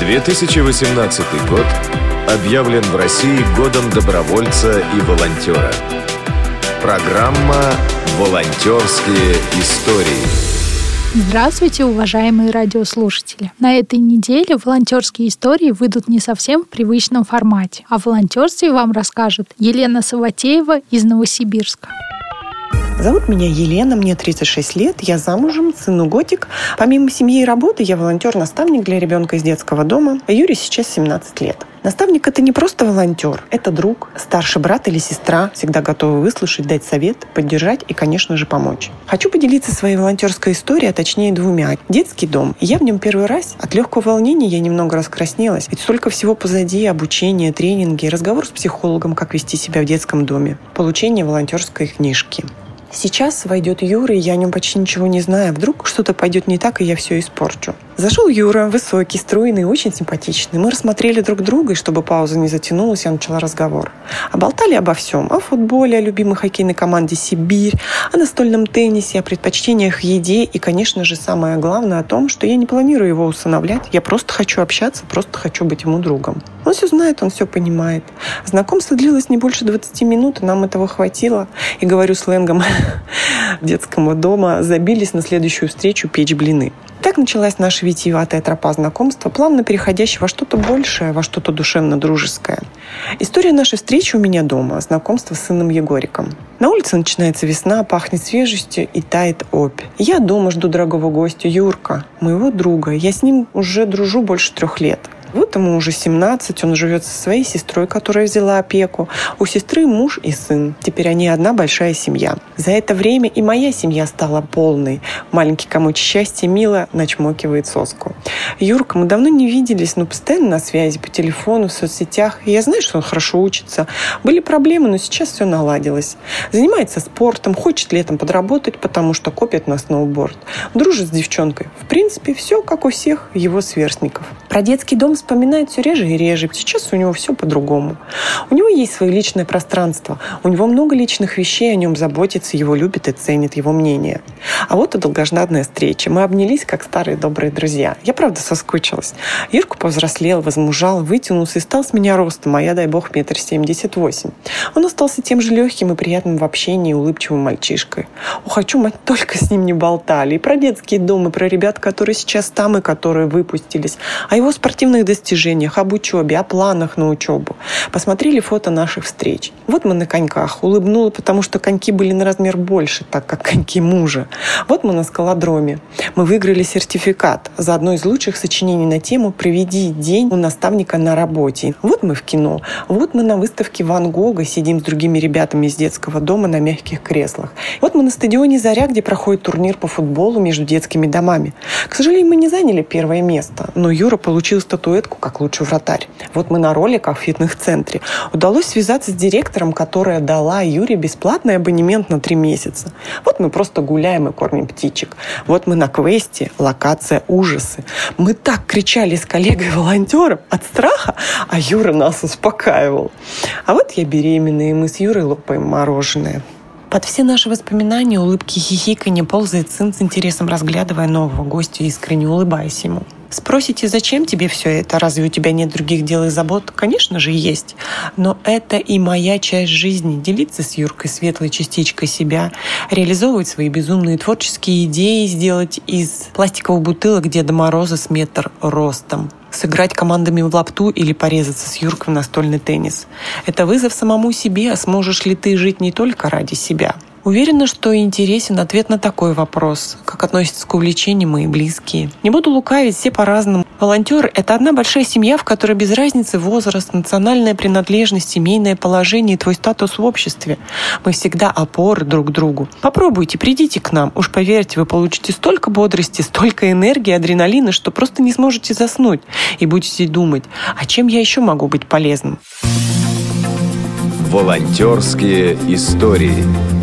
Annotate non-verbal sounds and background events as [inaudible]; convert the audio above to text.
2018 год объявлен в России годом добровольца и волонтера. Программа «Волонтерские истории». Здравствуйте, уважаемые радиослушатели! На этой неделе волонтерские истории выйдут не совсем в привычном формате. О волонтерстве вам расскажет Елена Саватеева из Новосибирска. Зовут меня Елена, мне 36 лет, я замужем, сыну годик. Помимо семьи и работы, я волонтер-наставник для ребенка из детского дома. Юре сейчас 17 лет. Наставник – это не просто волонтер, это друг, старший брат или сестра, всегда готовы выслушать, дать совет, поддержать и, конечно же, помочь. Хочу поделиться своей волонтерской историей, а точнее двумя. Детский дом. Я в нем первый раз. От легкого волнения я немного раскраснелась. Ведь столько всего позади, обучение, тренинги, разговор с психологом, как вести себя в детском доме, получение волонтерской книжки. Сейчас войдет Юра, и я о нем почти ничего не знаю. Вдруг что-то пойдет не так, и я все испорчу. Зашел Юра, высокий, стройный, очень симпатичный. Мы рассмотрели друг друга, и чтобы пауза не затянулась, я начала разговор. Оболтали обо всем. О футболе, о любимой хоккейной команде «Сибирь», о настольном теннисе, о предпочтениях еде и, конечно же, самое главное о том, что я не планирую его усыновлять. Я просто хочу общаться, просто хочу быть ему другом. Он все знает, он все понимает. Знакомство длилось не больше 20 минут, и нам этого хватило. И говорю сленгом [laughs] детского дома, забились на следующую встречу печь блины. Так началась наша витиеватая тропа знакомства, плавно переходящая во что-то большее, во что-то душевно-дружеское. История нашей встречи у меня дома, знакомство с сыном Егориком. На улице начинается весна, пахнет свежестью и тает опь. Я дома жду дорогого гостя Юрка, моего друга. Я с ним уже дружу больше трех лет. Вот ему уже 17, он живет со своей сестрой, которая взяла опеку. У сестры муж и сын. Теперь они одна большая семья. За это время и моя семья стала полной. Маленький комочек счастья мило начмокивает соску. Юрка, мы давно не виделись, но постоянно на связи по телефону, в соцсетях. Я знаю, что он хорошо учится. Были проблемы, но сейчас все наладилось. Занимается спортом, хочет летом подработать, потому что копит на сноуборд. Дружит с девчонкой. В принципе, все как у всех его сверстников. Про детский дом вспоминает все реже и реже. Сейчас у него все по-другому. У него есть свое личное пространство. У него много личных вещей, о нем заботится, его любит и ценит его мнение. А вот и долгожданная встреча. Мы обнялись, как старые добрые друзья. Я, правда, соскучилась. Ирку повзрослел, возмужал, вытянулся и стал с меня ростом, а я, дай бог, метр семьдесят восемь. Он остался тем же легким и приятным в общении, улыбчивым мальчишкой. О, хочу, мать, только с ним не болтали. И про детские дома, и про ребят, которые сейчас там и которые выпустились. О его спортивных достижениях, об учебе, о планах на учебу. Посмотрели фото наших встреч. Вот мы на коньках. Улыбнула, потому что коньки были на размер больше, так как коньки мужа. Вот мы на скалодроме. Мы выиграли сертификат за одно из лучших сочинений на тему «Проведи день у наставника на работе». Вот мы в кино. Вот мы на выставке Ван Гога сидим с другими ребятами из детского дома на мягких креслах. Вот мы на стадионе «Заря», где проходит турнир по футболу между детскими домами. К сожалению, мы не заняли первое место, но Юра получил статуэтку статуэтку как лучший вратарь. Вот мы на роликах в фитнес-центре. Удалось связаться с директором, которая дала Юре бесплатный абонемент на три месяца. Вот мы просто гуляем и кормим птичек. Вот мы на квесте «Локация ужасы». Мы так кричали с коллегой-волонтером от страха, а Юра нас успокаивал. А вот я беременная, и мы с Юрой лопаем мороженое. Под все наши воспоминания, улыбки и хихиканье ползает сын с интересом, разглядывая нового гостя, искренне улыбаясь ему. Спросите, зачем тебе все это? Разве у тебя нет других дел и забот? Конечно же, есть. Но это и моя часть жизни. Делиться с Юркой светлой частичкой себя, реализовывать свои безумные творческие идеи, сделать из пластиковых бутылок Деда Мороза с метр ростом сыграть командами в лапту или порезаться с Юркой в настольный теннис. Это вызов самому себе, а сможешь ли ты жить не только ради себя – Уверена, что интересен ответ на такой вопрос, как относятся к увлечениям мои близкие. Не буду лукавить, все по-разному. Волонтер – это одна большая семья, в которой без разницы возраст, национальная принадлежность, семейное положение и твой статус в обществе. Мы всегда опоры друг другу. Попробуйте, придите к нам. Уж поверьте, вы получите столько бодрости, столько энергии, адреналина, что просто не сможете заснуть. И будете думать, а чем я еще могу быть полезным? Волонтерские истории.